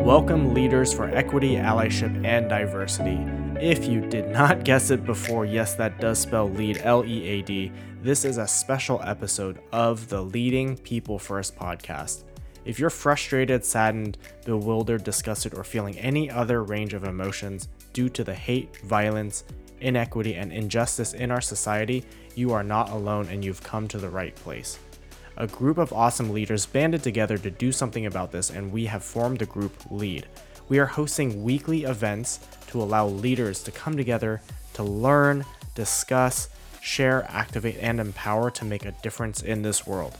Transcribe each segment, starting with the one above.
Welcome, leaders for equity, allyship, and diversity. If you did not guess it before, yes, that does spell lead, L E A D. This is a special episode of the Leading People First podcast. If you're frustrated, saddened, bewildered, disgusted, or feeling any other range of emotions due to the hate, violence, inequity, and injustice in our society, you are not alone and you've come to the right place. A group of awesome leaders banded together to do something about this, and we have formed the group LEAD. We are hosting weekly events to allow leaders to come together to learn, discuss, share, activate, and empower to make a difference in this world.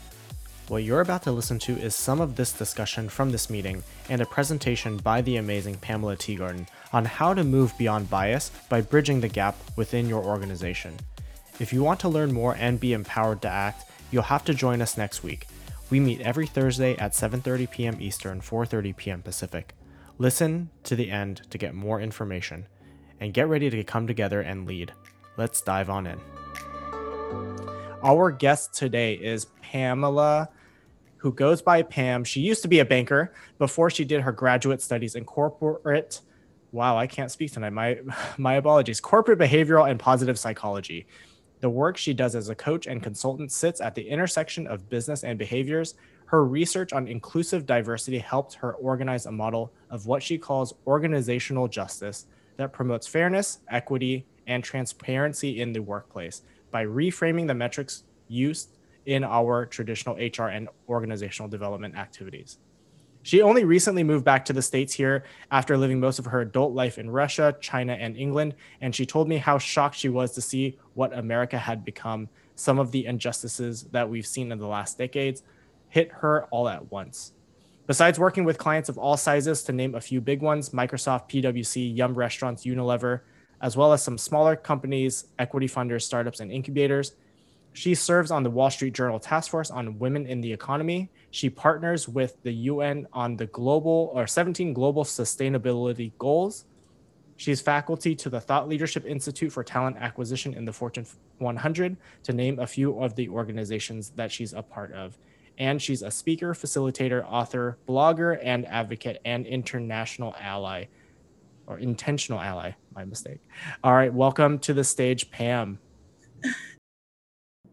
What you're about to listen to is some of this discussion from this meeting and a presentation by the amazing Pamela Teagarden on how to move beyond bias by bridging the gap within your organization. If you want to learn more and be empowered to act, you'll have to join us next week. We meet every Thursday at 7:30 p.m. Eastern, 4:30 p.m. Pacific. Listen to the end to get more information and get ready to come together and lead. Let's dive on in. Our guest today is Pamela who goes by Pam. She used to be a banker before she did her graduate studies in corporate. Wow, I can't speak tonight. My my apologies. Corporate behavioral and positive psychology. The work she does as a coach and consultant sits at the intersection of business and behaviors. Her research on inclusive diversity helped her organize a model of what she calls organizational justice that promotes fairness, equity, and transparency in the workplace by reframing the metrics used in our traditional HR and organizational development activities. She only recently moved back to the States here after living most of her adult life in Russia, China, and England. And she told me how shocked she was to see what America had become. Some of the injustices that we've seen in the last decades hit her all at once. Besides working with clients of all sizes, to name a few big ones Microsoft, PWC, Yum Restaurants, Unilever, as well as some smaller companies, equity funders, startups, and incubators, she serves on the Wall Street Journal Task Force on Women in the Economy. She partners with the UN on the global or 17 global sustainability goals. She's faculty to the Thought Leadership Institute for Talent Acquisition in the Fortune 100, to name a few of the organizations that she's a part of. And she's a speaker, facilitator, author, blogger, and advocate, and international ally or intentional ally. My mistake. All right, welcome to the stage, Pam.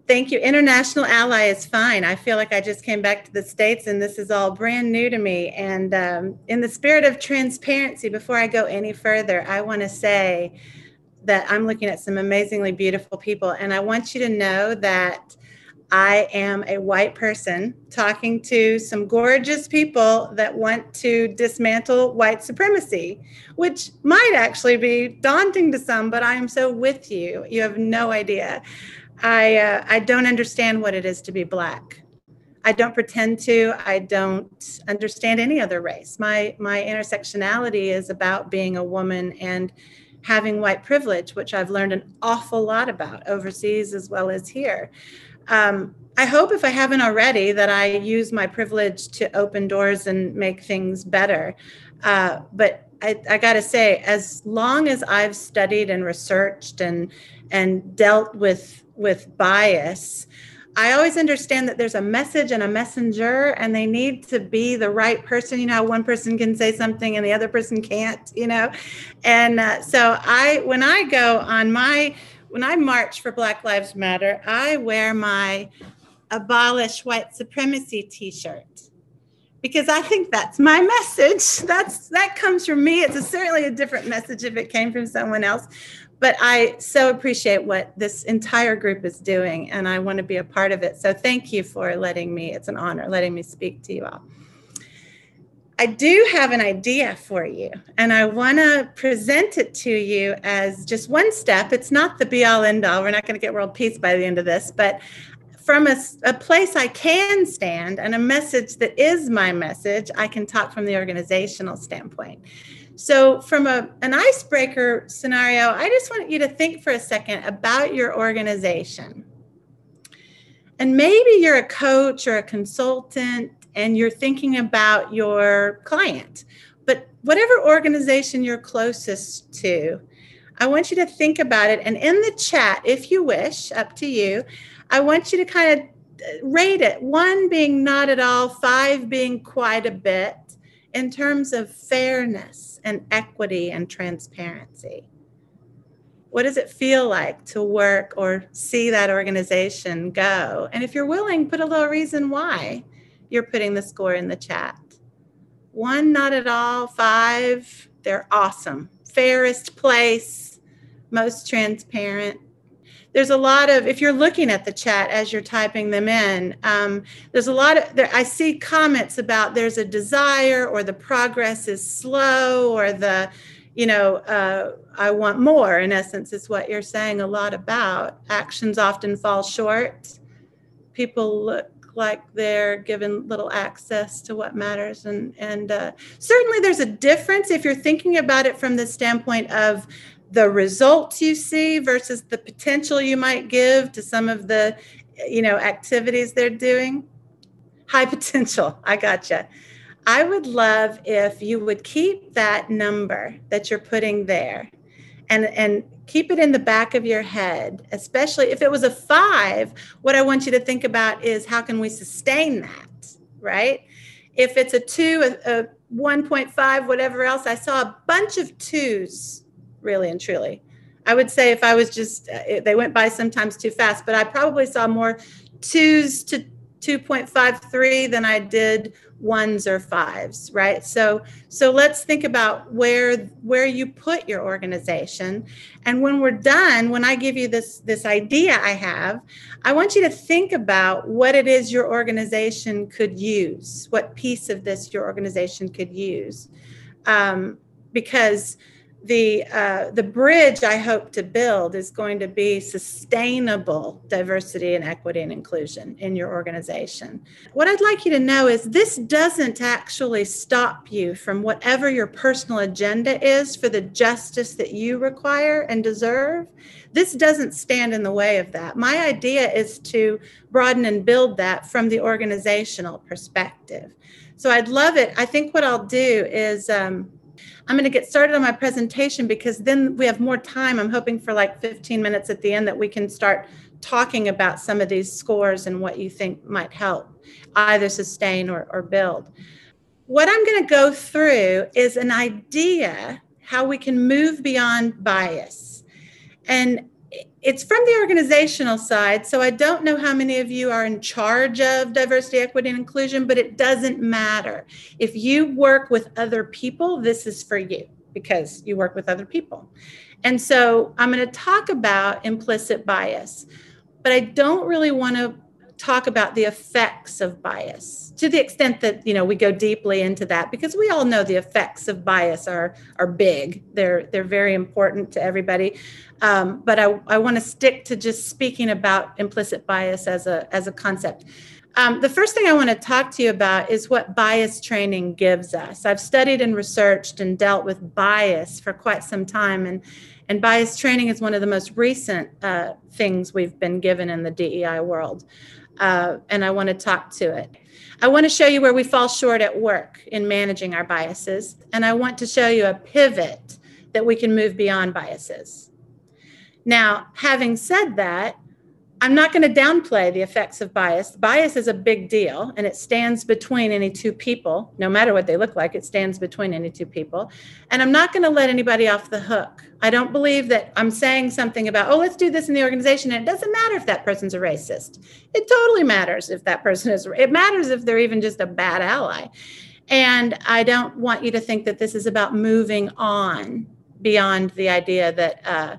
Thank you. International ally is fine. I feel like I just came back to the States and this is all brand new to me. And um, in the spirit of transparency, before I go any further, I want to say that I'm looking at some amazingly beautiful people. And I want you to know that I am a white person talking to some gorgeous people that want to dismantle white supremacy, which might actually be daunting to some, but I am so with you. You have no idea. I uh, I don't understand what it is to be black. I don't pretend to. I don't understand any other race. My my intersectionality is about being a woman and having white privilege, which I've learned an awful lot about overseas as well as here. Um, I hope, if I haven't already, that I use my privilege to open doors and make things better. Uh, but I, I got to say, as long as I've studied and researched and and dealt with with bias i always understand that there's a message and a messenger and they need to be the right person you know one person can say something and the other person can't you know and uh, so i when i go on my when i march for black lives matter i wear my abolish white supremacy t-shirt because I think that's my message. That's that comes from me. It's a, certainly a different message if it came from someone else, but I so appreciate what this entire group is doing, and I want to be a part of it. So thank you for letting me. It's an honor letting me speak to you all. I do have an idea for you, and I want to present it to you as just one step. It's not the be all end all. We're not going to get world peace by the end of this, but from a, a, place I can stand and a message that is my message, I can talk from the organizational standpoint. So, from a, an icebreaker scenario, I just want you to think for a second about your organization. And maybe you're a coach or a consultant and you're thinking about your client. But whatever organization you're closest to, I want you to think about it. And in the chat, if you wish, up to you, I want you to kind of rate it one being not at all, five being quite a bit in terms of fairness and equity and transparency? What does it feel like to work or see that organization go? And if you're willing, put a little reason why you're putting the score in the chat. One, not at all. Five, they're awesome. Fairest place, most transparent. There's a lot of, if you're looking at the chat as you're typing them in, um, there's a lot of, there, I see comments about there's a desire or the progress is slow or the, you know, uh, I want more, in essence, is what you're saying a lot about. Actions often fall short. People look like they're given little access to what matters. And, and uh, certainly there's a difference if you're thinking about it from the standpoint of the results you see versus the potential you might give to some of the, you know, activities they're doing. High potential. I gotcha. I would love if you would keep that number that you're putting there and and keep it in the back of your head especially if it was a 5 what I want you to think about is how can we sustain that right if it's a 2 a, a 1.5 whatever else I saw a bunch of 2s really and truly. I would say if I was just uh, they went by sometimes too fast but I probably saw more 2s to 2.53 than I did ones or fives right? So so let's think about where where you put your organization. And when we're done when i give you this this idea i have i want you to think about what it is your organization could use what piece of this your organization could use. Um, because the uh, the bridge I hope to build is going to be sustainable diversity and equity and inclusion in your organization. What I'd like you to know is this doesn't actually stop you from whatever your personal agenda is for the justice that you require and deserve. This doesn't stand in the way of that. My idea is to broaden and build that from the organizational perspective. So I'd love it. I think what I'll do is. Um, I'm going to get started on my presentation because then we have more time. I'm hoping for like 15 minutes at the end that we can start talking about some of these scores and what you think might help either sustain or, or build. What I'm going to go through is an idea how we can move beyond bias. And it's from the organizational side. So I don't know how many of you are in charge of diversity, equity, and inclusion, but it doesn't matter. If you work with other people, this is for you because you work with other people. And so I'm going to talk about implicit bias, but I don't really want to talk about the effects of bias to the extent that you know we go deeply into that because we all know the effects of bias are are big. They're they're very important to everybody. Um, but i, I want to stick to just speaking about implicit bias as a as a concept. Um, the first thing i want to talk to you about is what bias training gives us. I've studied and researched and dealt with bias for quite some time and and bias training is one of the most recent uh, things we've been given in the dei world uh, and I want to talk to it. I want to show you where we fall short at work in managing our biases, and I want to show you a pivot that we can move beyond biases. Now, having said that, I'm not going to downplay the effects of bias. Bias is a big deal and it stands between any two people, no matter what they look like, it stands between any two people. And I'm not going to let anybody off the hook. I don't believe that I'm saying something about, oh, let's do this in the organization. And it doesn't matter if that person's a racist. It totally matters if that person is, it matters if they're even just a bad ally. And I don't want you to think that this is about moving on beyond the idea that, uh,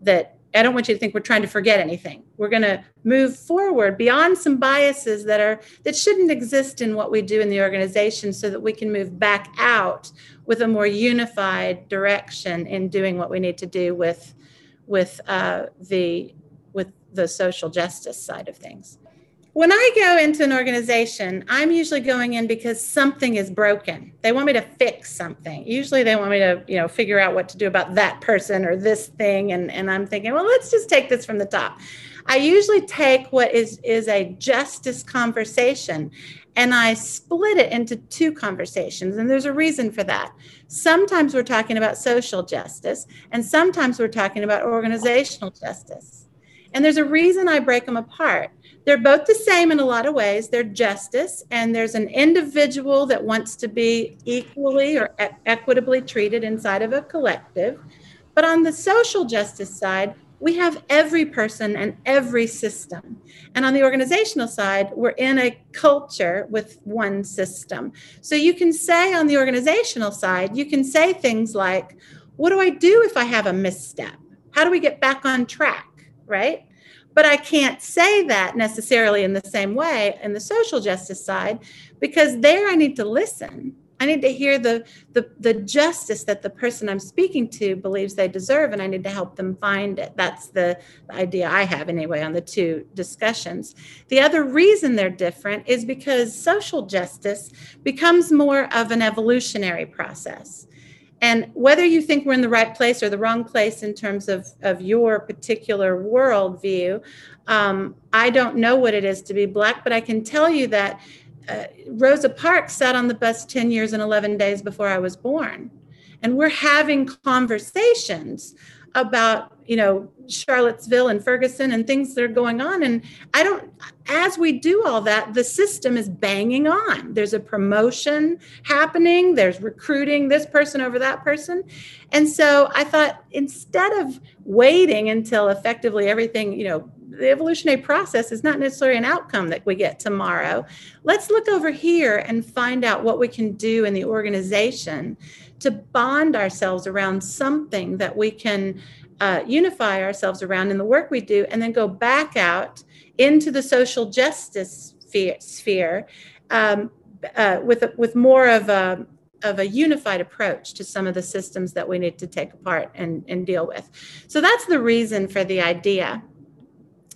that I don't want you to think we're trying to forget anything. We're going to move forward beyond some biases that are that shouldn't exist in what we do in the organization so that we can move back out with a more unified direction in doing what we need to do with with uh, the with the social justice side of things. When I go into an organization, I'm usually going in because something is broken. They want me to fix something. Usually they want me to, you know, figure out what to do about that person or this thing. And, and I'm thinking, well, let's just take this from the top. I usually take what is, is a justice conversation and I split it into two conversations. And there's a reason for that. Sometimes we're talking about social justice, and sometimes we're talking about organizational justice. And there's a reason I break them apart they're both the same in a lot of ways. They're justice, and there's an individual that wants to be equally or equitably treated inside of a collective. But on the social justice side, we have every person and every system. And on the organizational side, we're in a culture with one system. So you can say on the organizational side, you can say things like, What do I do if I have a misstep? How do we get back on track? Right? But I can't say that necessarily in the same way in the social justice side because there I need to listen I need to hear the, the, the justice that the person I'm speaking to believes they deserve, and I need to help them find it. That's the, idea I have, anyway, on the two discussions. The other reason they're different is because social justice becomes more of an evolutionary process. And whether you think we're in the right place or the wrong place in terms of, of your particular worldview, um, I don't know what it is to be Black, but I can tell you that uh, Rosa Parks sat on the bus 10 years and 11 days before I was born. And we're having conversations about, you know, Charlottesville and Ferguson and things that are going on. And I don't, as we do all that, the system is banging on. There's a promotion happening, there's recruiting this person over that person. And so I thought instead of waiting until effectively everything, you know, the evolutionary process is not necessarily an outcome that we get tomorrow. Let's look over here and find out what we can do in the organization to bond ourselves around something that we can uh, unify ourselves around in the work we do, and then go back out into the social justice sphere, um, uh, with with more of a of a unified approach to some of the systems that we need to take apart and, and deal with. So that's the reason for the idea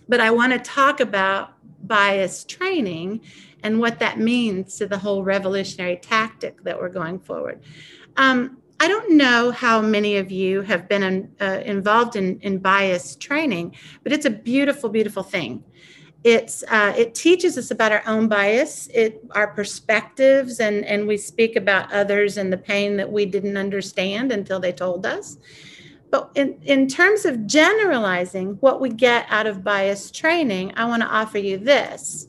but I want to talk about bias training and what that means to the whole revolutionary tactic that we're going forward. Um, I don't know how many of you have been in, uh, involved in, in bias training, but it's a beautiful, beautiful thing. It's uh, it teaches us about our own bias, it our perspectives, and and we speak about others and the pain that we didn't understand until they told us. But in, in terms of generalizing what we get out of bias training, I want to offer you this.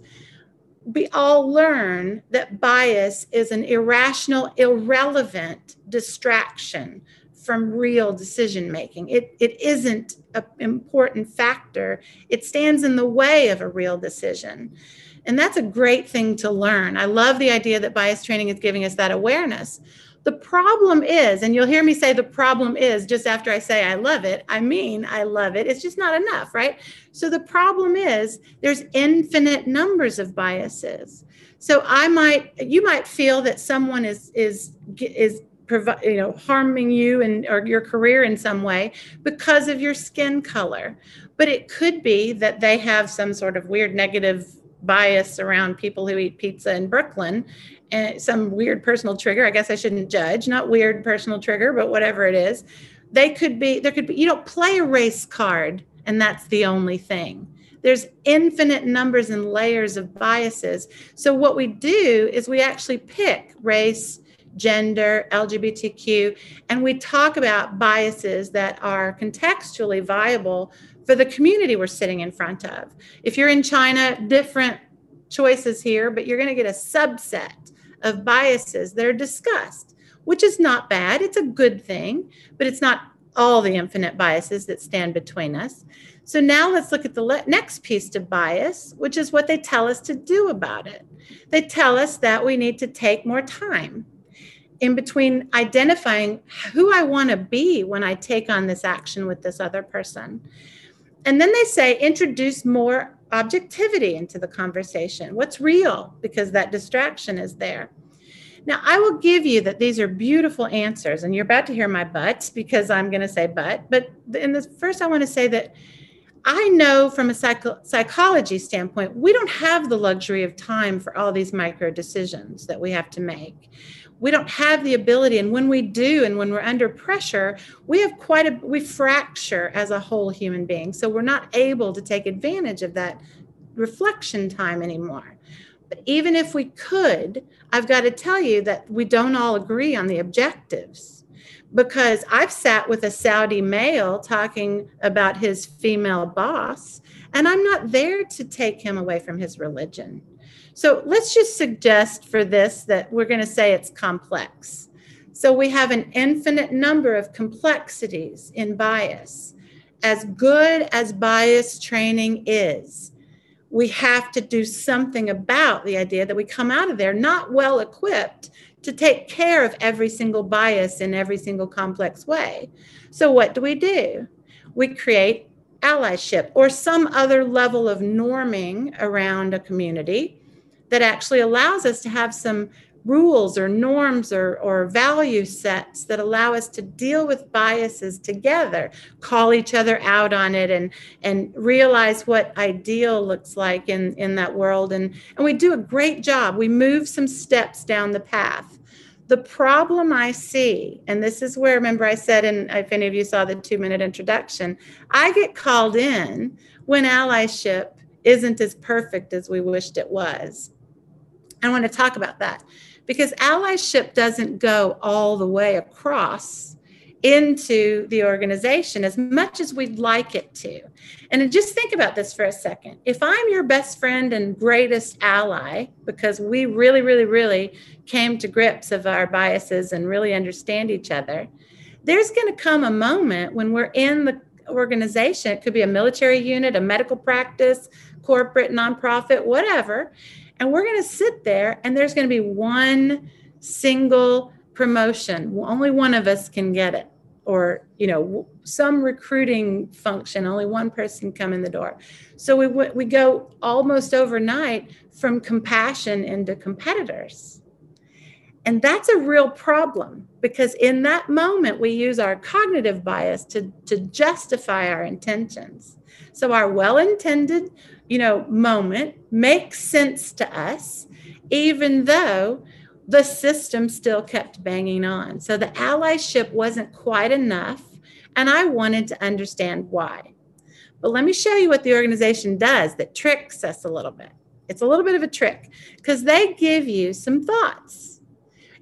We all learn that bias is an irrational, irrelevant distraction from real decision making. It, it isn't an important factor, it stands in the way of a real decision. And that's a great thing to learn. I love the idea that bias training is giving us that awareness. The problem is, and you'll hear me say the problem is just after I say I love it, I mean I love it. It's just not enough, right? So the problem is there's infinite numbers of biases. So I might you might feel that someone is is is you know harming you and or your career in some way because of your skin color. But it could be that they have some sort of weird negative bias around people who eat pizza in Brooklyn and some weird personal trigger. I guess I shouldn't judge, not weird personal trigger, but whatever it is. They could be, there could be, you don't play a race card and that's the only thing. There's infinite numbers and layers of biases. So, what we do is we actually pick race, gender, LGBTQ, and we talk about biases that are contextually viable for the community we're sitting in front of. If you're in China, different choices here, but you're going to get a subset of biases that are discussed, which is not bad. It's a good thing, but it's not all the infinite biases that stand between us. So now let's look at the le- next piece to bias, which is what they tell us to do about it. They tell us that we need to take more time in between identifying who I want to be when I take on this action with this other person. And then they say introduce more objectivity into the conversation. What's real? Because that distraction is there. Now, I will give you that these are beautiful answers, and you're about to hear my but because I'm going to say but. But in the first, I want to say that I know from a psycho- psychology standpoint, we don't have the luxury of time for all these micro decisions that we have to make we don't have the ability and when we do and when we're under pressure we have quite a we fracture as a whole human being. So we're not able to take advantage of that reflection time anymore. But even if we could i've got to tell you that we don't all agree on the objectives. Because I've sat with a Saudi male talking about his female boss, and I'm not there to take him away from his religion. So let's just suggest for this that we're going to say it's complex. So we have an infinite number of complexities in bias. As good as bias training is, we have to do something about the idea that we come out of there not well equipped to take care of every single bias in every single complex way. So, what do we do? We create allyship or some other level of norming around a community that actually allows us to have some rules or norms or, or value sets that allow us to deal with biases together, call each other out on it, and, and realize what ideal looks like in, in that world. And, and we do a great job. We move some steps down the path. The problem I see, and this is where, remember, I said, and if any of you saw the two minute introduction, I get called in when allyship isn't as perfect as we wished it was. I want to talk about that because allyship doesn't go all the way across into the organization as much as we'd like it to. And just think about this for a second. If I'm your best friend and greatest ally, because we really, really, really came to grips of our biases and really understand each other, there's going to come a moment when we're in the organization. It could be a military unit, a medical practice, corporate, nonprofit, whatever. And we're going to sit there, and there's going to be one single promotion. Only one of us can get it. Or, you know, some recruiting function, only one person come in the door. So we, we go almost overnight from compassion into competitors. And that's a real problem because in that moment, we use our cognitive bias to, to justify our intentions. So our well intended you know, moment makes sense to us, even though the system still kept banging on. So the allyship wasn't quite enough, and I wanted to understand why. But let me show you what the organization does that tricks us a little bit. It's a little bit of a trick because they give you some thoughts.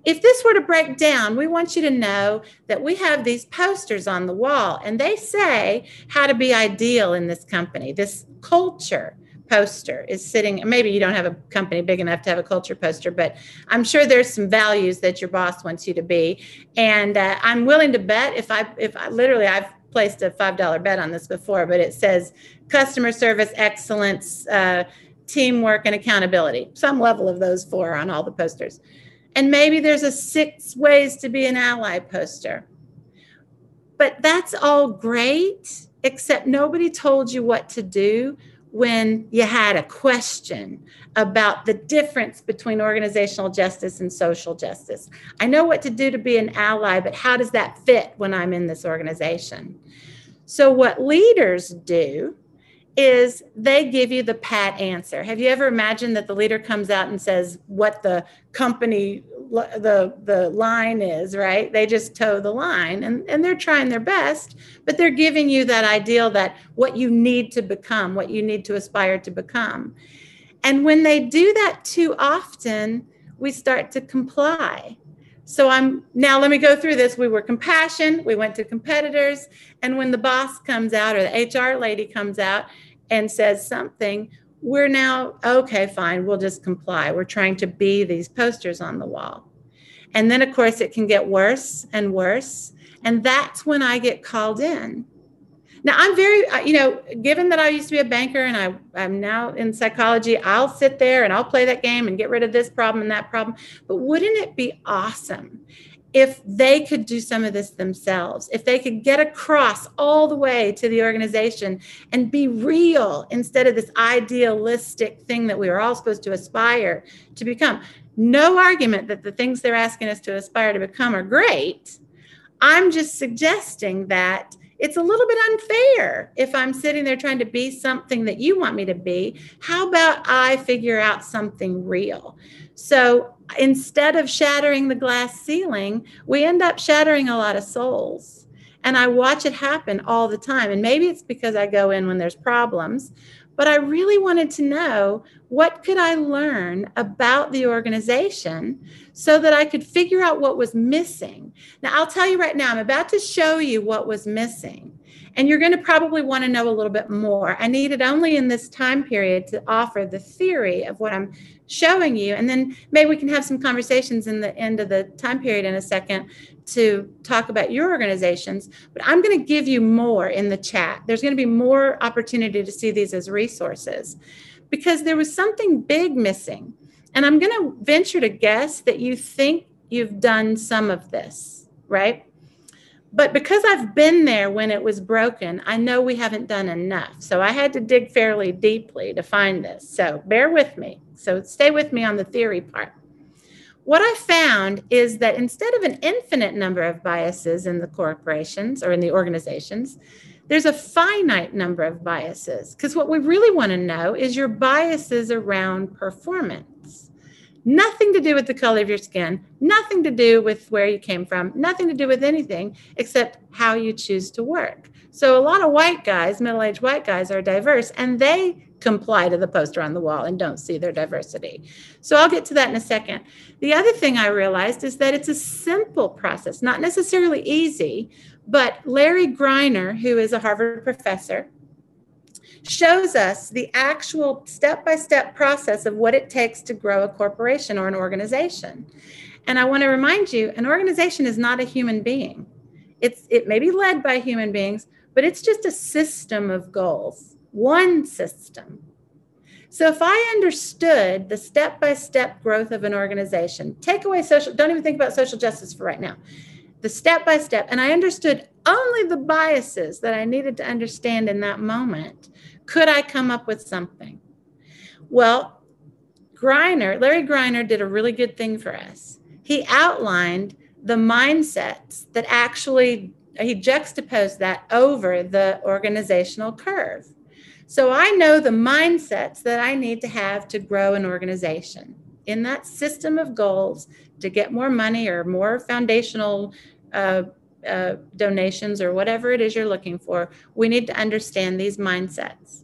If this were to break down, we want you to know that we have these posters on the wall and they say how to be ideal in this company, this culture poster is sitting maybe you don't have a company big enough to have a culture poster but i'm sure there's some values that your boss wants you to be. And uh, i'm willing to bet if i if i literally i've placed a five dollar bet on this before but it says customer service excellence uh, teamwork and accountability some level of those four on all the posters. And maybe there's a six ways to be an ally poster. But that's all great except nobody told you what to do when you had a question about the difference between organizational justice and social justice. I know what to do to be an ally, but how does that fit when I'm in this organization? So, what leaders do is they give you the pat answer. Have you ever imagined that the leader comes out and says what the company the the line is, right? They just toe the line and and they're trying their best, but they're giving you that ideal that what you need to become, what you need to aspire to become. And when they do that too often, we start to comply. So I'm now let me go through this. We were compassion, we went to competitors, and when the boss comes out or the HR lady comes out and says something, we're now okay fine we'll just comply. We're trying to be these posters on the wall. And then of course it can get worse and worse. And that's when i get called in now i'm very uh, you know given that i used to be a banker and I, i'm now in psychology i'll sit there and i'll play that game and get rid of this problem and that problem but wouldn't it be awesome if they could do some of this themselves, if they could get across all the way to the organization and be real instead of this idealistic thing that we are all supposed to aspire to become. No argument that the things they're asking us to aspire to become are great. I'm just suggesting that it's a little bit unfair if I'm sitting there trying to be something that you want me to be. How about I figure out something real? So instead of shattering the glass ceiling, we end up shattering a lot of souls. And I watch it happen all the time. And maybe it's because I go in when there's problems, but I really wanted to know what could I learn about the organization so that I could figure out what was missing. Now, I'll tell you right now, I'm about to show you what was missing. And you're going to probably want to know a little bit more. I needed only in this time period to offer the theory of what I'm showing you. And then maybe we can have some conversations in the end of the time period in a second to talk about your organizations. But I'm going to give you more in the chat. There's going to be more opportunity to see these as resources because there was something big missing. And I'm going to venture to guess that you think you've done some of this, right? But because I've been there when it was broken, I know we haven't done enough. So I had to dig fairly deeply to find this. So bear with me. So stay with me on the theory part. What I found is that instead of an infinite number of biases in the corporations or in the organizations, there's a finite number of biases. Because what we really want to know is your biases around performance nothing to do with the color of your skin, nothing to do with where you came from, nothing to do with anything except how you choose to work. So a lot of white guys, middle-aged white guys are diverse and they comply to the poster on the wall and don't see their diversity. So I'll get to that in a second. The other thing I realized is that it's a simple process, not necessarily easy, but Larry Greiner, who is a Harvard professor, shows us the actual step by step process of what it takes to grow a corporation or an organization. And I want to remind you an organization is not a human being. It's, it may be led by human beings, but it's just a system of goals, one system. So if I understood the step by step growth of an organization, take away social, don't even think about social justice for right now, the step by step, and I understood only the biases that I needed to understand in that moment, could I come up with something? Well, Greiner, Larry Greiner did a really good thing for us. He outlined the mindsets that actually he juxtaposed that over the organizational curve. So I know the mindsets that I need to have to grow an organization in that system of goals to get more money or more foundational uh, uh, donations or whatever it is you're looking for, we need to understand these mindsets.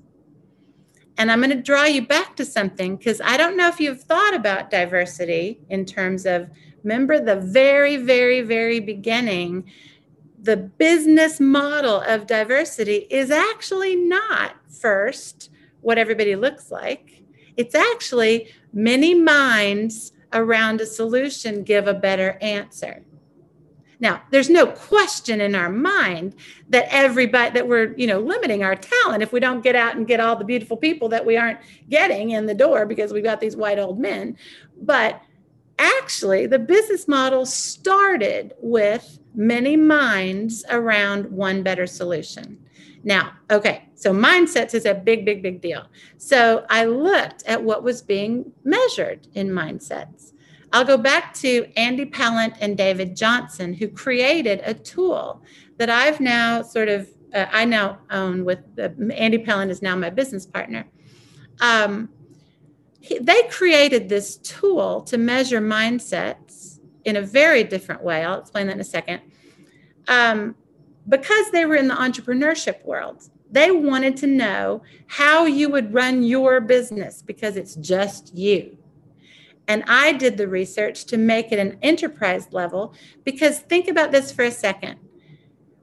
And I'm going to draw you back to something because I don't know if you've thought about diversity in terms of, remember the very, very, very beginning, the business model of diversity is actually not first what everybody looks like. It's actually many minds around a solution give a better answer. Now, there's no question in our mind that everybody that we're, you know, limiting our talent if we don't get out and get all the beautiful people that we aren't getting in the door because we've got these white old men. But actually, the business model started with many minds around one better solution. Now, okay, so mindsets is a big, big, big deal. So I looked at what was being measured in mindsets. I'll go back to Andy Pallant and David Johnson, who created a tool that I've now sort of, uh, I now own with uh, Andy Pallant is now my business partner. Um, he, they created this tool to measure mindsets in a very different way. I'll explain that in a second. Um, because they were in the entrepreneurship world, they wanted to know how you would run your business because it's just you. And I did the research to make it an enterprise level because think about this for a second.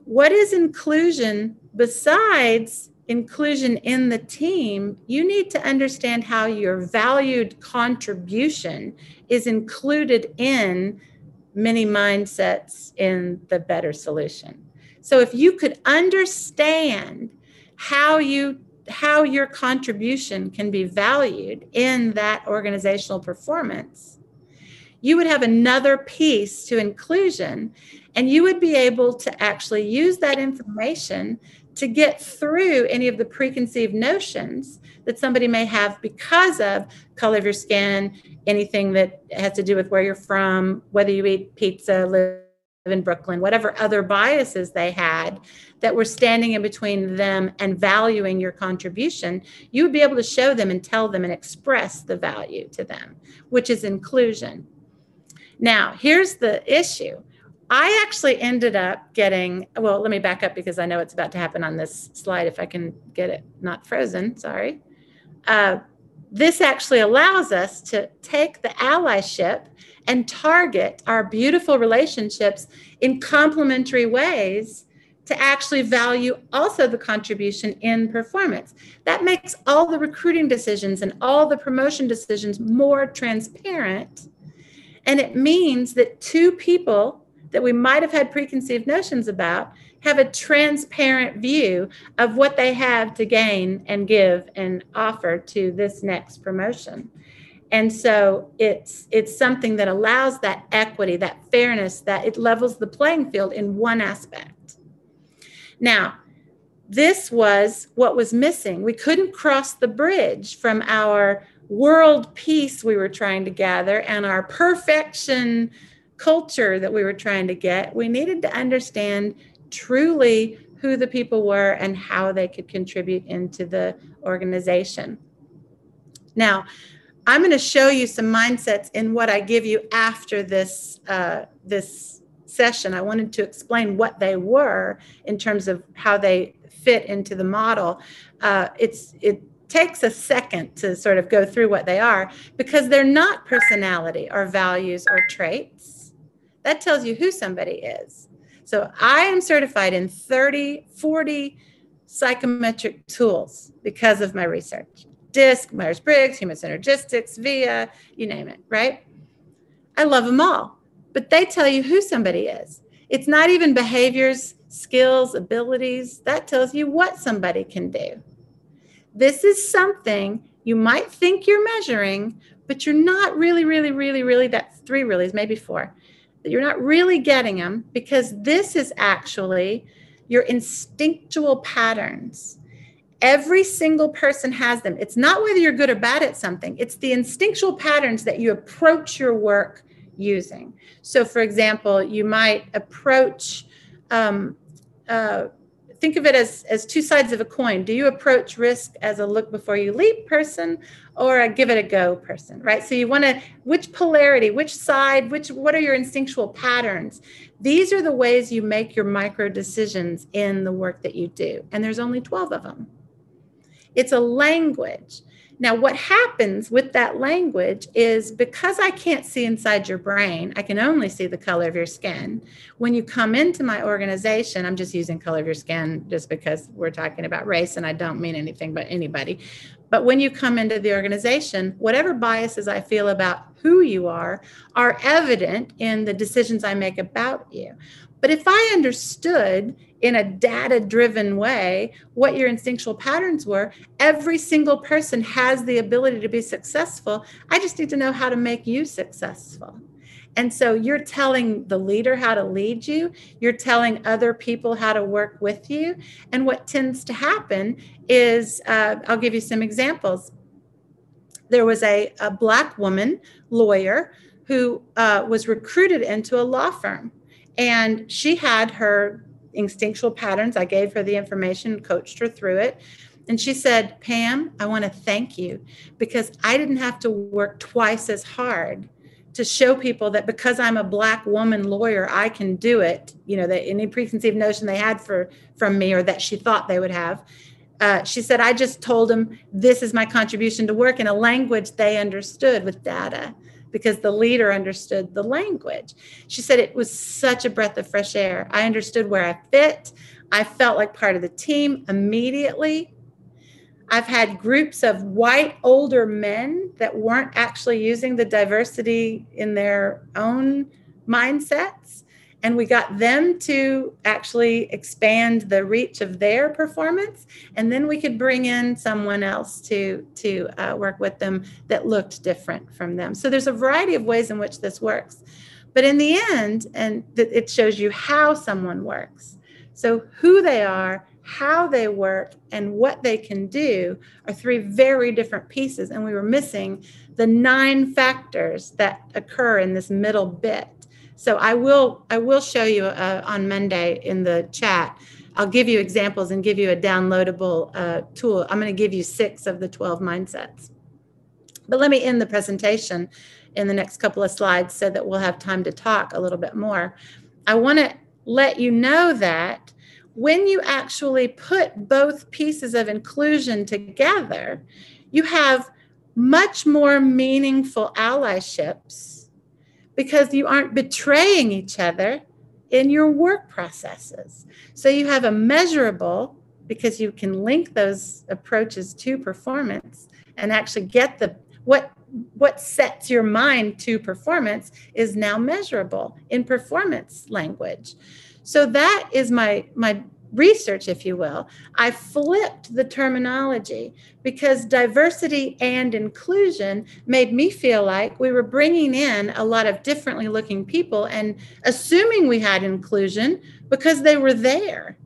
What is inclusion besides inclusion in the team? You need to understand how your valued contribution is included in many mindsets in the better solution. So if you could understand how you how your contribution can be valued in that organizational performance, you would have another piece to inclusion, and you would be able to actually use that information to get through any of the preconceived notions that somebody may have because of color of your skin, anything that has to do with where you're from, whether you eat pizza, live in Brooklyn, whatever other biases they had that were standing in between them and valuing your contribution, you would be able to show them and tell them and express the value to them, which is inclusion. Now, here's the issue. I actually ended up getting, well, let me back up because I know it's about to happen on this slide if I can get it not frozen. Sorry. uh, this actually allows us to take the allyship and target our beautiful relationships in complementary ways to actually value also the contribution in performance. That makes all the recruiting decisions and all the promotion decisions more transparent. And it means that two people that we might have had preconceived notions about have a transparent view of what they have to gain and give and offer to this next promotion and so it's it's something that allows that equity that fairness that it levels the playing field in one aspect now this was what was missing we couldn't cross the bridge from our world peace we were trying to gather and our perfection culture that we were trying to get we needed to understand truly who the people were and how they could contribute into the organization. Now, I'm going to show you some mindsets in what I give you after this uh, this session. I wanted to explain what they were in terms of how they fit into the model. Uh, it's it takes a second to sort of go through what they are because they're not personality or values or traits. That tells you who somebody is. So I am certified in 30, 40 psychometric tools because of my research. DISC, Myers Briggs, Human Synergistics, VIA, you name it, right? I love them all, but they tell you who somebody is. It's not even behaviors, skills, abilities. That tells you what somebody can do. This is something you might think you're measuring, but you're not really, really, really, really, that's three reallys, maybe four—that you're not really getting them because this is actually your instinctual patterns. Every single person has them. It's not whether you're good or bad at something, it's the instinctual patterns that you approach your work using. So, for example, you might approach um, uh, think of it as, as two sides of a coin. Do you approach risk as a look before you leap person or a give it a go person, right? So you want to, which polarity, which side, which, what are your instinctual patterns? These are the ways you make your micro decisions in the work that you do. And there's only 12 of them. It's a language. Now, what happens with that language is because I can't see inside your brain, I can only see the color of your skin. When you come into my organization, I'm just using color of your skin just because we're talking about race and I don't mean anything but anybody. But when you come into the organization, whatever biases I feel about who you are are evident in the decisions I make about you. But if I understood in a data driven way what your instinctual patterns were, every single person has the ability to be successful. I just need to know how to make you successful. And so you're telling the leader how to lead you, you're telling other people how to work with you. And what tends to happen is uh, I'll give you some examples. There was a, a Black woman lawyer who uh, was recruited into a law firm and she had her instinctual patterns. I gave her the information, coached her through it. And she said, Pam, I want to thank you because I didn't have to work twice as hard to show people that because I'm a black woman lawyer, I can do it. You know, that any preconceived notion they had for from me or that she thought they would have. Uh, she said, I just told them this is my contribution to work in a language they understood with data because the leader understood the language. She said it was such a breath of fresh air. I understood where I fit. I felt like part of the team immediately. I've had groups of white older men that weren't actually using the diversity in their own mindsets and we got them to actually expand the reach of their performance. And then we could bring in someone else to to uh, work with them that looked different from them. So there's a variety of ways in which this works. But in the end and th- it shows you how someone works. So who they are how they work and what they can do are three very different pieces. And we were missing the nine factors that occur in this middle bit so I will I will show you uh, on Monday in the chat. I'll give you examples and give you a downloadable uh, tool. I'm going to give you six of the 12 mindsets. But let me end the presentation in the next couple of slides so that we'll have time to talk a little bit more. I want to let you know that when you actually put both pieces of inclusion together, you have much more meaningful allyships because you aren't betraying each other in your work processes. So you have a measurable because you can link those approaches to performance and actually get the what what sets your mind to performance is now measurable in performance language. So that is my my research, if you will, I flipped the terminology because diversity and inclusion made me feel like we were bringing in a lot of differently looking people and assuming we had inclusion because they were there.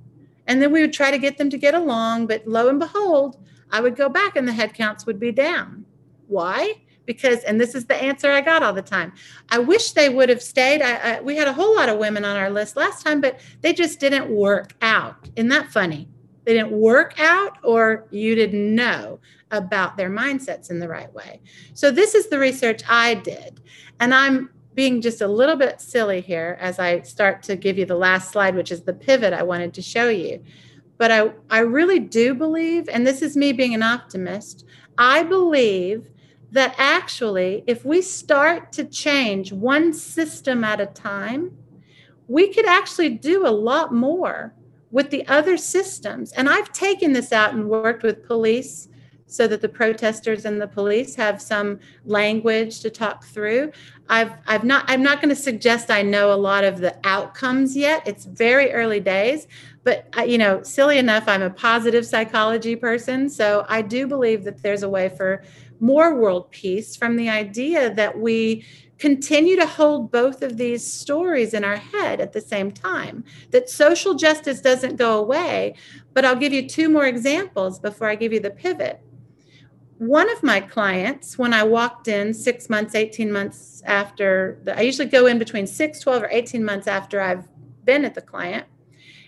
And then we would try to get them to get along, but lo and behold, I would go back and the headcounts would be down. Why? Because and this is the answer i got all the time. I wish they would have stayed. I, I, we had a whole lot of women on our list last time but they just didn't work out. Isn't that funny? They didn't work out or you didn't know about their mindsets in the right way. So this is the research i did and i'm being just a little bit silly here as i start to give you the last slide which is the pivot i wanted to show you. But i, I really do believe and this is me being an optimist i believe that actually, if we start to change one system at a time, we could actually do a lot more with the other systems. And I've taken this out and worked with police so that the protesters and the police have some language to talk through. I've I've not I'm not going to suggest I know a lot of the outcomes yet. It's very early days, but uh, you know, silly enough, I'm a positive psychology person, so I do believe that there's a way for more world peace from the idea that we continue to hold both of these stories in our head at the same time. That social justice doesn't go away. But I'll give you two more examples before I give you the pivot. One of my clients, when I walked in six months, 18 months after, the, I usually go in between six, 12, or 18 months after I've been at the client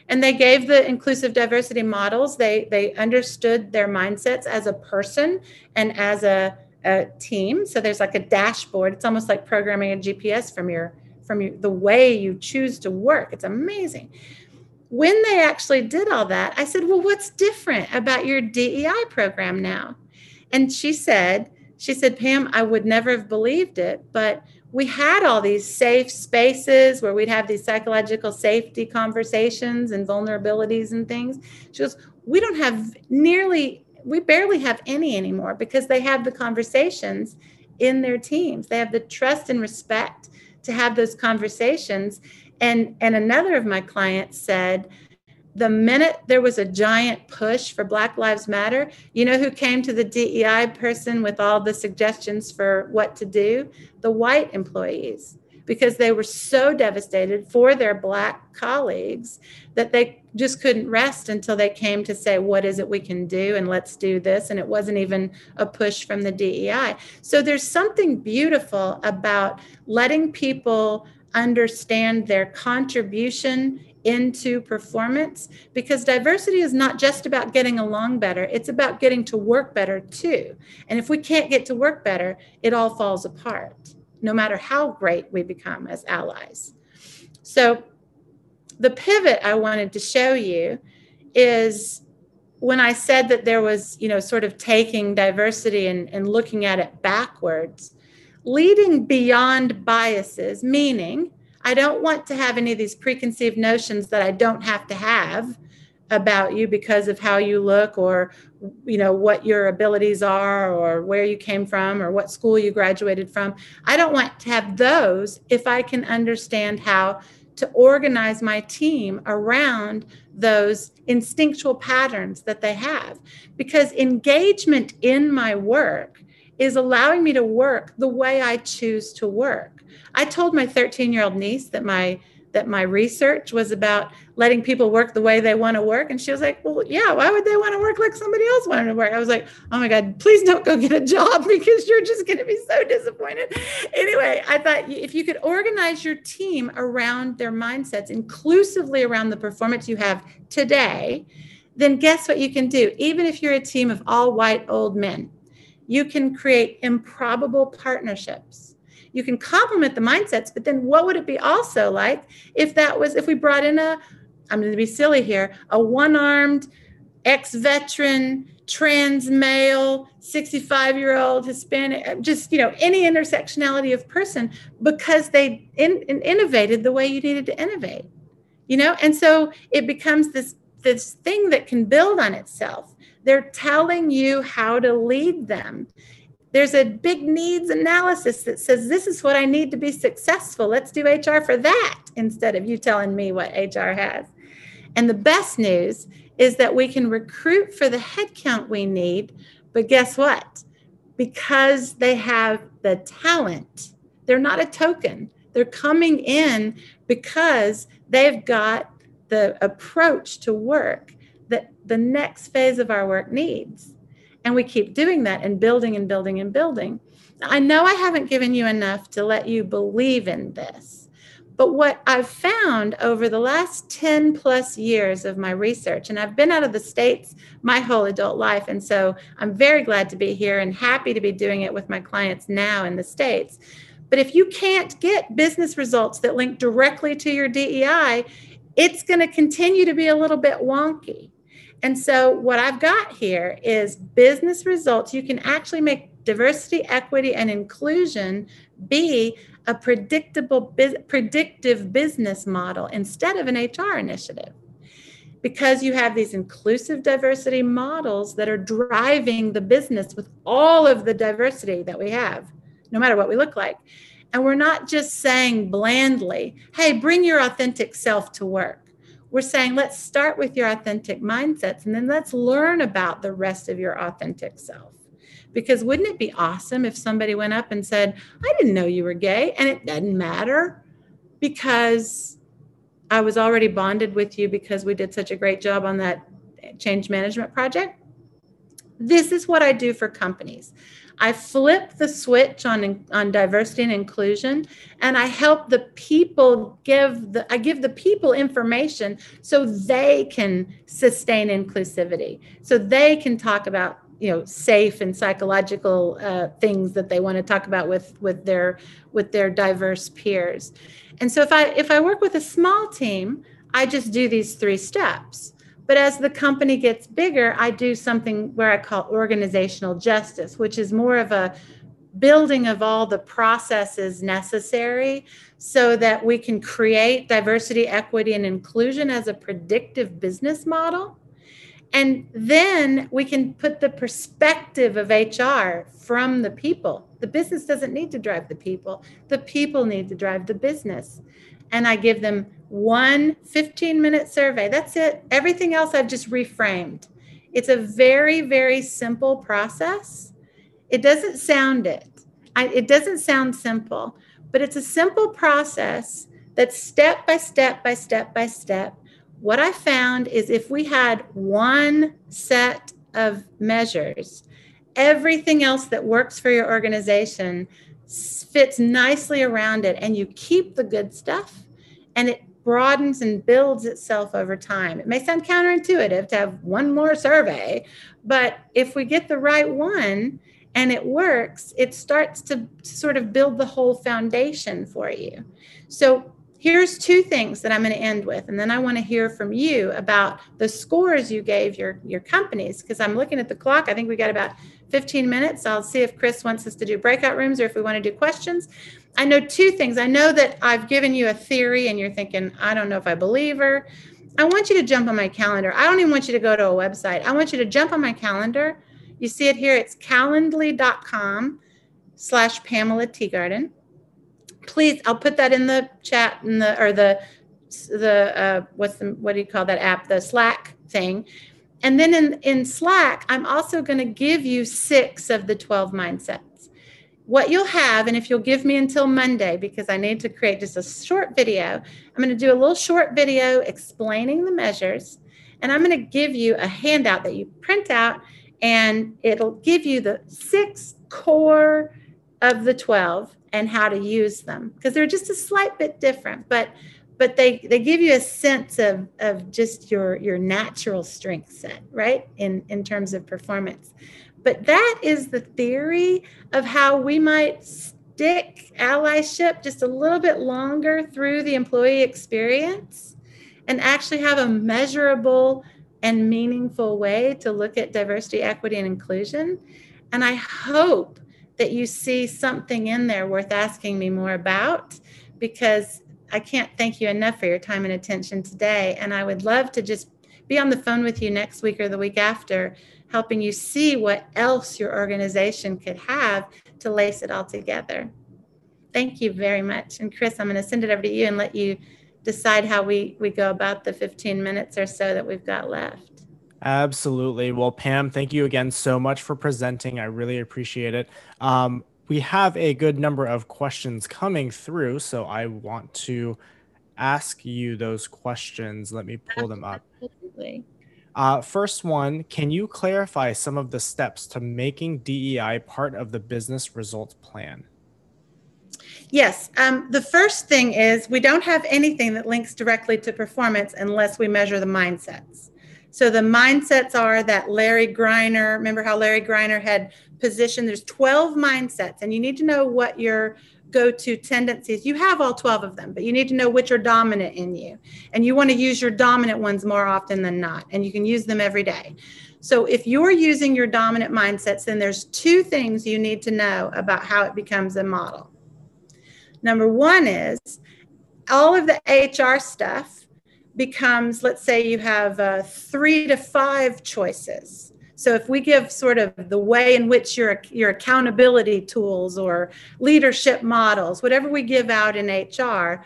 and they gave the inclusive diversity models. They they understood their mindsets as a person and as a, a team. So there's like a dashboard. It's almost like programming a gps from your from your, the way you choose to work. It's amazing. When they actually did all that i said well what's different about your dei program now? And she said she said pam i would never have believed it but we had all these safe spaces where we'd have these psychological safety conversations and vulnerabilities and things. She goes, We don't have nearly, we barely have any anymore because they have the conversations in their teams. They have the trust and respect to have those conversations. And, and another of my clients said, the minute there was a giant push for Black Lives Matter, you know who came to the DEI person with all the suggestions for what to do? The white employees, because they were so devastated for their Black colleagues that they just couldn't rest until they came to say, What is it we can do? And let's do this. And it wasn't even a push from the DEI. So there's something beautiful about letting people understand their contribution into performance because diversity is not just about getting along better, it's about getting to work better too. And if we can't get to work better, it all falls apart, no matter how great we become as allies. So, the pivot I wanted to show you is when I said that there was, you know, sort of taking diversity and, and looking at it backwards, leading beyond biases, meaning I don't want to have any of these preconceived notions that I don't have to have about you because of how you look or you know what your abilities are or where you came from or what school you graduated from. I don't want to have those if I can understand how to organize my team around those instinctual patterns that they have because engagement in my work is allowing me to work the way I choose to work I told my 13 year old niece that my that my research was about letting people work the way they want to work. And she was like, Well, yeah, why would they want to work like somebody else wanted to work? I was like, Oh my God, please don't go get a job because you're just going to be so disappointed. Anyway, I thought if you could organize your team around their mindsets, inclusively around the performance you have today, then guess what you can do? Even if you're a team of all white old men, you can create improbable partnerships you can complement the mindsets, but then what would it be also like if that was if we brought in a I'm going to be silly here, a one-armed ex veteran, trans male, 65 year old, Hispanic, uh, just, you know, any intersectionality of person because they in, in innovated the way you needed to innovate, you know? And so it becomes this, this thing that can build on itself. They're telling you how to lead them. There's a big needs analysis that says, this is what I need to be successful. Let's do HR for that instead of you telling me what HR has. And the best news is that we can recruit for the headcount we need. But guess what? Because they have the talent, they're not a token. They're coming in because they've got the approach to work that the next phase of our work needs. And we keep doing that and building and building and building. I know I haven't given you enough to let you believe in this but what I've found over the last 10 plus years of my research, and I've been out of the States my whole adult life. And so I'm very glad to be here and happy to be doing it with my clients now in the States. But if you can't get business results that link directly to your DEI, it's going to continue to be a little bit wonky. And so, what I've got here is business results. You can actually make diversity, equity, and inclusion be a predictable, predictive business model instead of an HR initiative. Because you have these inclusive diversity models that are driving the business with all of the diversity that we have, no matter what we look like. And we're not just saying blandly, hey, bring your authentic self to work. We're saying, let's start with your authentic mindsets and then let's learn about the rest of your authentic self. Because wouldn't it be awesome if somebody went up and said, I didn't know you were gay, and it doesn't matter because I was already bonded with you because we did such a great job on that change management project? This is what I do for companies. I flip the switch on on diversity and inclusion and I help the people give the I give the people information so they can sustain inclusivity. So they can talk about you know safe and psychological uh, things that they want to talk about with with their with their diverse peers and so if i if i work with a small team i just do these three steps but as the company gets bigger i do something where i call organizational justice which is more of a building of all the processes necessary so that we can create diversity equity and inclusion as a predictive business model and then we can put the perspective of HR from the people. The business doesn't need to drive the people, the people need to drive the business. And I give them one 15 minute survey. That's it. Everything else I've just reframed. It's a very, very simple process. It doesn't sound it. I, it doesn't sound simple, but it's a simple process that's step by step by step by step what I found is if we had one set of measures, everything else that works for your organization fits nicely around it, and you keep the good stuff, and it broadens and builds itself over time. It may sound counterintuitive to have one more survey, but if we get the right one, and it works, it starts to sort of build the whole foundation for you. So here's two things that I'm going to end with, and then I want to hear from you about the scores you gave your your companies because I'm looking at the clock. I think we got about 15 minutes. I'll see if Chris wants us to do breakout rooms or if we want to do questions. I know two things. I know that I've given you a theory, and you're thinking, I don't know if I believe her. I want you to jump on my calendar. I don't even want you to go to a website. I want you to jump on my calendar. You see it here. It's calendly.com slash Pamela Teagarden please i'll put that in the chat in the or the the uh, what's the what do you call that app the slack thing and then in in slack i'm also going to give you six of the 12 mindsets. What you'll have and if you'll give me until monday because i need to create just a short video i'm going to do a little short video explaining the measures and i'm going to give you a handout that you print out and it'll give you the six core of the 12 and how to use them because they're just a slight bit different but but they they give you a sense of of just your your natural strength set right in in terms of performance but that is the theory of how we might stick allyship just a little bit longer through the employee experience and actually have a measurable and meaningful way to look at diversity, equity, and inclusion. And I hope that you see something in there worth asking me more about because I can't thank you enough for your time and attention today. And I would love to just be on the phone with you next week or the week after, helping you see what else your organization could have to lace it all together. Thank you very much. And Chris, I'm going to send it over to you and let you decide how we, we go about the 15 minutes or so that we've got left. Absolutely. Well, Pam, thank you again so much for presenting. I really appreciate it. Um, we have a good number of questions coming through, so I want to ask you those questions. Let me pull them up. Absolutely. Uh, first one, can you clarify some of the steps to making DEI part of the business results plan? Yes. Um, the first thing is we don't have anything that links directly to performance unless we measure the mindsets. So the mindsets are that Larry Greiner, remember how Larry Greiner had positioned, there's 12 mindsets, and you need to know what your go to tendencies. You have all 12 of them, but you need to know which are dominant in you. And you want to use your dominant ones more often than not, and you can use them every day. So if you're using your dominant mindsets, then there's two things you need to know about how it becomes a model. Number one is all of the HR stuff becomes, let's say you have uh, three to five choices. So if we give sort of the way in which your your accountability tools or leadership models, whatever we give out in HR,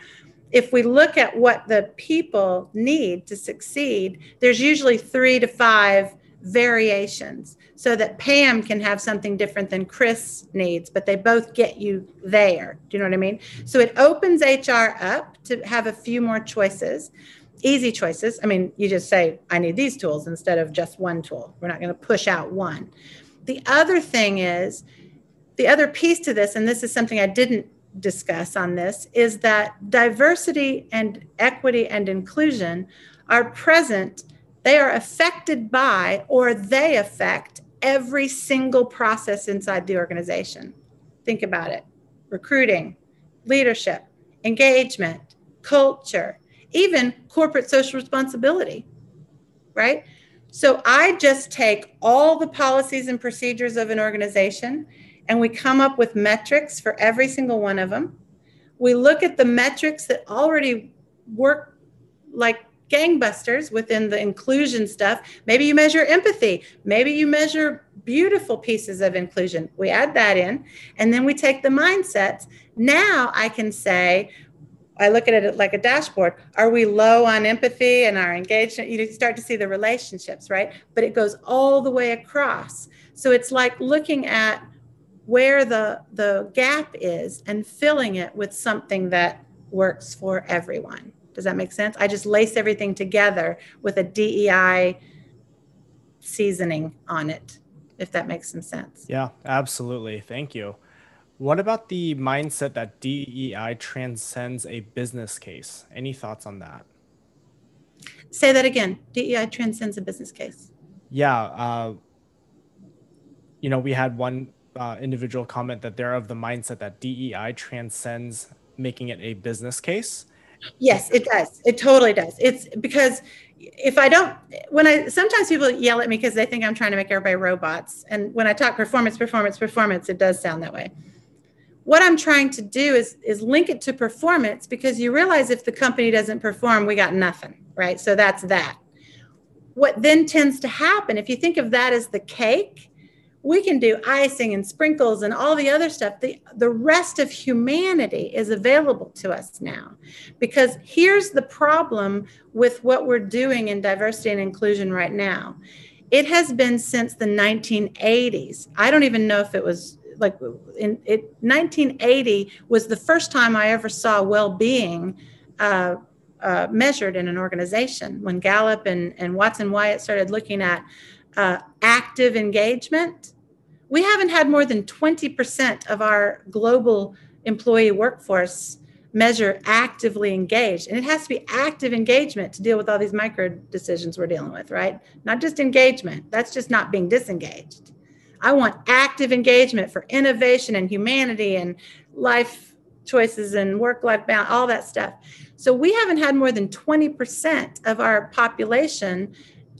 if we look at what the people need to succeed, there's usually three to five variations so that Pam can have something different than Chris needs, but they both get you there. Do you know what I mean? So it opens HR up to have a few more choices easy choices. I mean, you just say, I need these tools instead of just one tool. We're not going to push out one. The other thing is, the other piece to this, and this is something I didn't discuss on this, is that diversity and equity and inclusion are present, they are affected by or they affect every single process inside the organization. Think about it recruiting, leadership, engagement, culture, even corporate social responsibility, right? So I just take all the policies and procedures of an organization and we come up with metrics for every single one of them. We look at the metrics that already work like gangbusters within the inclusion stuff. Maybe you measure empathy. Maybe you measure beautiful pieces of inclusion. We add that in, and then we take the mindsets. Now I can say, I look at it like a dashboard. Are we low on empathy and our engagement? You start to see the relationships, right? But it goes all the way across. So it's like looking at where the the gap is and filling it with something that works for everyone. Does that make sense? I just lace everything together with a DEI seasoning on it, if that makes some sense. Yeah, absolutely. Thank you. What about the mindset that DEI transcends a business case? Any thoughts on that? Say that again. DEI transcends a business case. Yeah. Uh, you know, we had one uh, individual comment that they're of the mindset that DEI transcends making it a business case. Yes, it does. It totally does. It's because if I don't, when I sometimes people yell at me because they think I'm trying to make everybody robots. And when I talk performance, performance, performance, it does sound that way what I'm trying to do is is link it to performance because you realize if the company doesn't perform, we got nothing, right? So that's that. What then tends to happen, if you think of that as the cake, we can do icing and sprinkles and all the other stuff. The, the rest of humanity is available to us now. Because here's the problem with what we're doing in diversity and inclusion right now it has been since the 1980s. I don't even know if it was like in it 1980 was the first time I ever saw well-being uh, uh, measured in an organization when Gallup and, and Watson Wyatt started looking at uh, active engagement. We haven't had more than 20% of our global employee workforce measure actively engaged. And it has to be active engagement to deal with all these micro decisions we're dealing with, right? Not just engagement. That's just not being disengaged. I want active engagement for innovation and humanity and life choices and work life balance, all that stuff. So we haven't had more than 20% of our population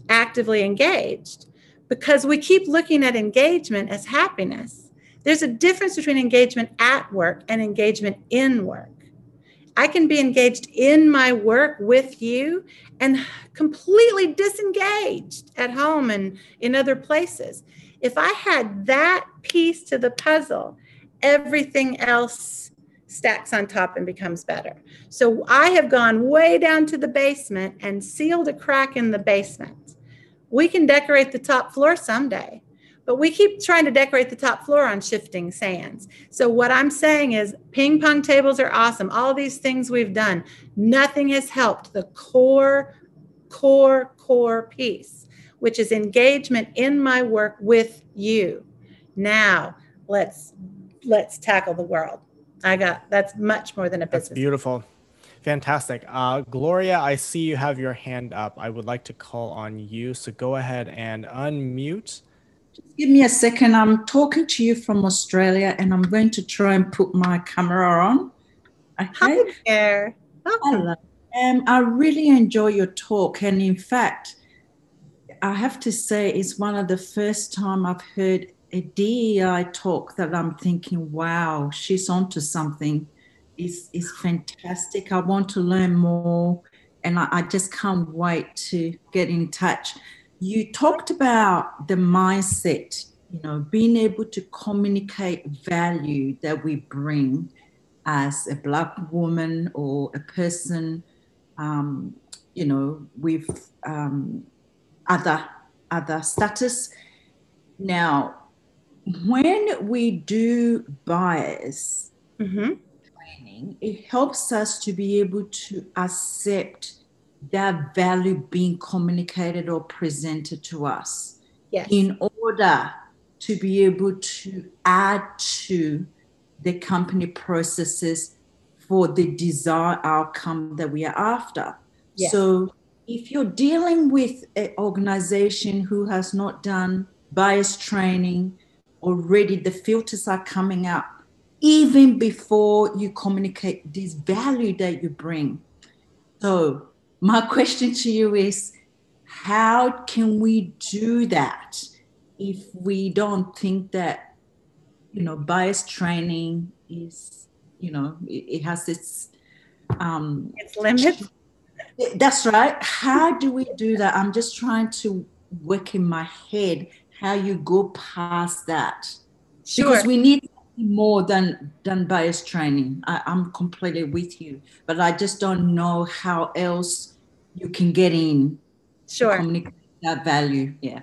actively engaged because we keep looking at engagement as happiness. There's a difference between engagement at work and engagement in work. I can be engaged in my work with you and completely disengaged at home and in other places. If I had that piece to the puzzle, everything else stacks on top and becomes better. So I have gone way down to the basement and sealed a crack in the basement. We can decorate the top floor someday, but we keep trying to decorate the top floor on shifting sands. So what I'm saying is ping pong tables are awesome. All these things we've done, nothing has helped the core core core piece, which is engagement in my work with you. Now, let's let's tackle the world. I got that's much more than a business. That's beautiful. Fantastic. Uh, Gloria, I see you have your hand up. I would like to call on you. So go ahead and unmute. Just give me a second. I'm talking to you from Australia and I'm going to try and put my camera on. Okay. Hi there. Hello. Um, I really enjoy your talk. And in fact, I have to say, it's one of the first time I've heard a DEI talk that I'm thinking, wow, she's onto something. Is is fantastic. I want to learn more, and I, I just can't wait to get in touch. You talked about the mindset, you know, being able to communicate value that we bring as a black woman or a person, um, you know, with um, other other status. Now, when we do bias mm-hmm. training, it helps us to be able to accept that value being communicated or presented to us yes. in order to be able to add to the company processes for the desired outcome that we are after. Yes. So if you're dealing with an organization who has not done bias training, already the filters are coming out even before you communicate this value that you bring. So, my question to you is how can we do that if we don't think that, you know, bias training is, you know, it has its um, its limits? That's right. How do we do that? I'm just trying to work in my head how you go past that. Sure. Because we need more than than bias training. I, I'm completely with you, but I just don't know how else you can get in. Sure. communicate that value. Yeah.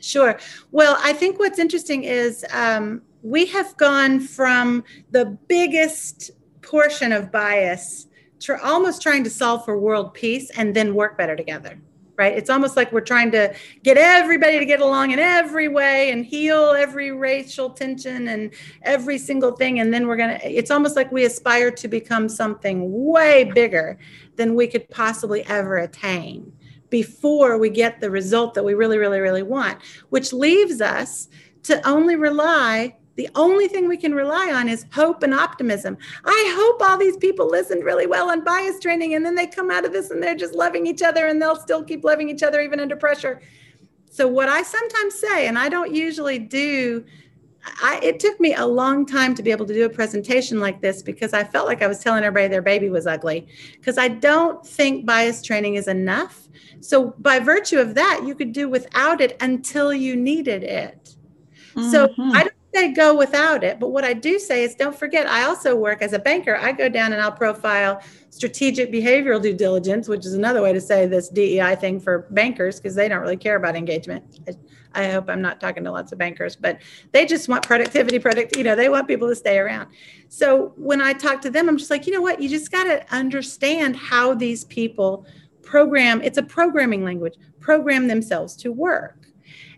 Sure. Well, I think what's interesting is um, we have gone from the biggest portion of bias to almost trying to solve for world peace and then work better together right? It's almost like we're trying to get everybody to get along in every way and heal every racial tension and every single thing. And then we're going to, it's almost like we aspire to become something way bigger than we could possibly ever attain before we get the result that we really, really, really want, which leaves us to only rely the only thing we can rely on is hope and optimism. I hope all these people listened really well on bias training and then they come out of this and they're just loving each other and they'll still keep loving each other even under pressure. So, what I sometimes say, and I don't usually do, I, it took me a long time to be able to do a presentation like this because I felt like I was telling everybody their baby was ugly because I don't think bias training is enough. So, by virtue of that, you could do without it until you needed it. Mm-hmm. So, I don't say go without it. But what I do say is don't forget, I also work as a banker. I go down and I'll profile strategic behavioral due diligence, which is another way to say this DEI thing for bankers because they don't really care about engagement. I hope I'm not talking to lots of bankers, but they just want productivity, product, you know, they want people to stay around. So when I talk to them, I'm just like, you know what, you just got to understand how these people program, it's a programming language, program themselves to work.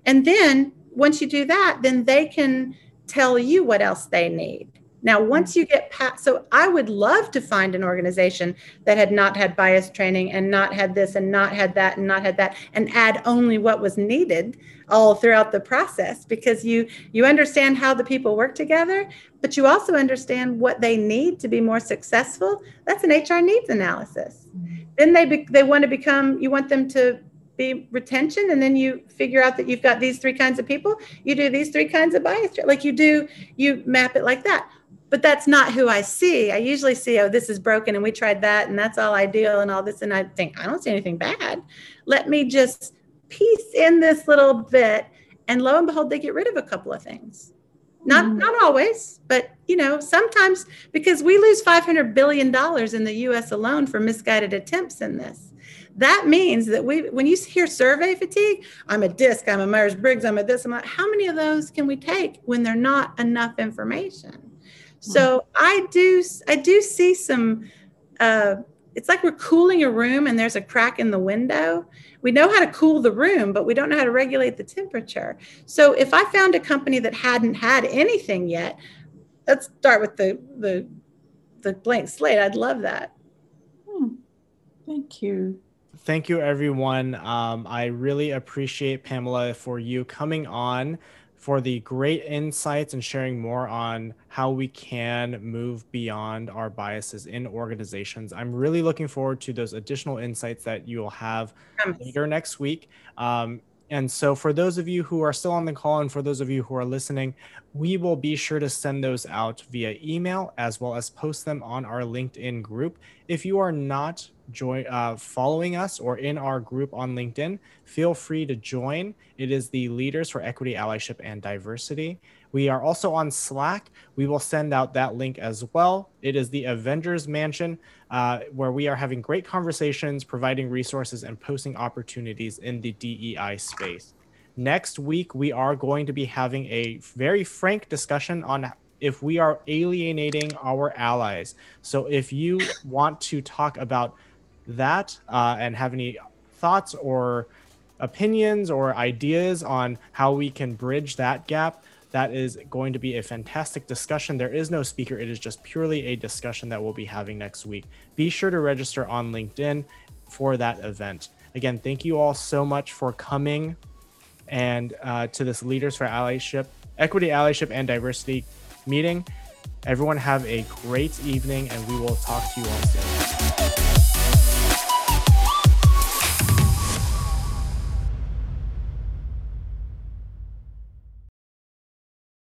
And then once you do that, then they can tell you what else they need. Now, once you get past, so I would love to find an organization that had not had bias training and not had this and not had that and not had that and add only what was needed all throughout the process because you you understand how the people work together, but you also understand what they need to be more successful. That's an HR needs analysis. Mm-hmm. Then they be, they want to become you want them to be retention and then you figure out that you've got these three kinds of people you do these three kinds of bias like you do you map it like that. But that's not who i see. I usually see oh this is broken and we tried that and that's all ideal and all this and i think i don't see anything bad. Let me just piece in this little bit and lo and behold they get rid of a couple of things. Not mm. not always but you know sometimes because we lose 500 billion dollars in the us alone for misguided attempts in this that means that we, when you hear survey fatigue, I'm a DISC, I'm a Myers Briggs, I'm a this, I'm a, how many of those can we take when they're not enough information? So hmm. I do, I do see some. Uh, it's like we're cooling a room and there's a crack in the window. We know how to cool the room, but we don't know how to regulate the temperature. So if I found a company that hadn't had anything yet, let's start with the the the blank slate. I'd love that. Hmm. Thank you thank you, everyone. Um, I really appreciate Pamela for you coming on for the great insights and sharing more on how we can move beyond our biases in organizations. I'm really looking forward to those additional insights that you'll have later next week. Um, and so, for those of you who are still on the call and for those of you who are listening, we will be sure to send those out via email as well as post them on our LinkedIn group. If you are not join uh, following us or in our group on LinkedIn, feel free to join. It is the Leaders for Equity, Allyship, and Diversity. We are also on Slack. We will send out that link as well. It is the Avengers Mansion, uh, where we are having great conversations, providing resources, and posting opportunities in the DEI space. Next week, we are going to be having a very frank discussion on if we are alienating our allies. So, if you want to talk about that uh, and have any thoughts or opinions or ideas on how we can bridge that gap, that is going to be a fantastic discussion. There is no speaker, it is just purely a discussion that we'll be having next week. Be sure to register on LinkedIn for that event. Again, thank you all so much for coming and uh, to this Leaders for Allyship, Equity, Allyship, and Diversity meeting. Everyone have a great evening, and we will talk to you all soon.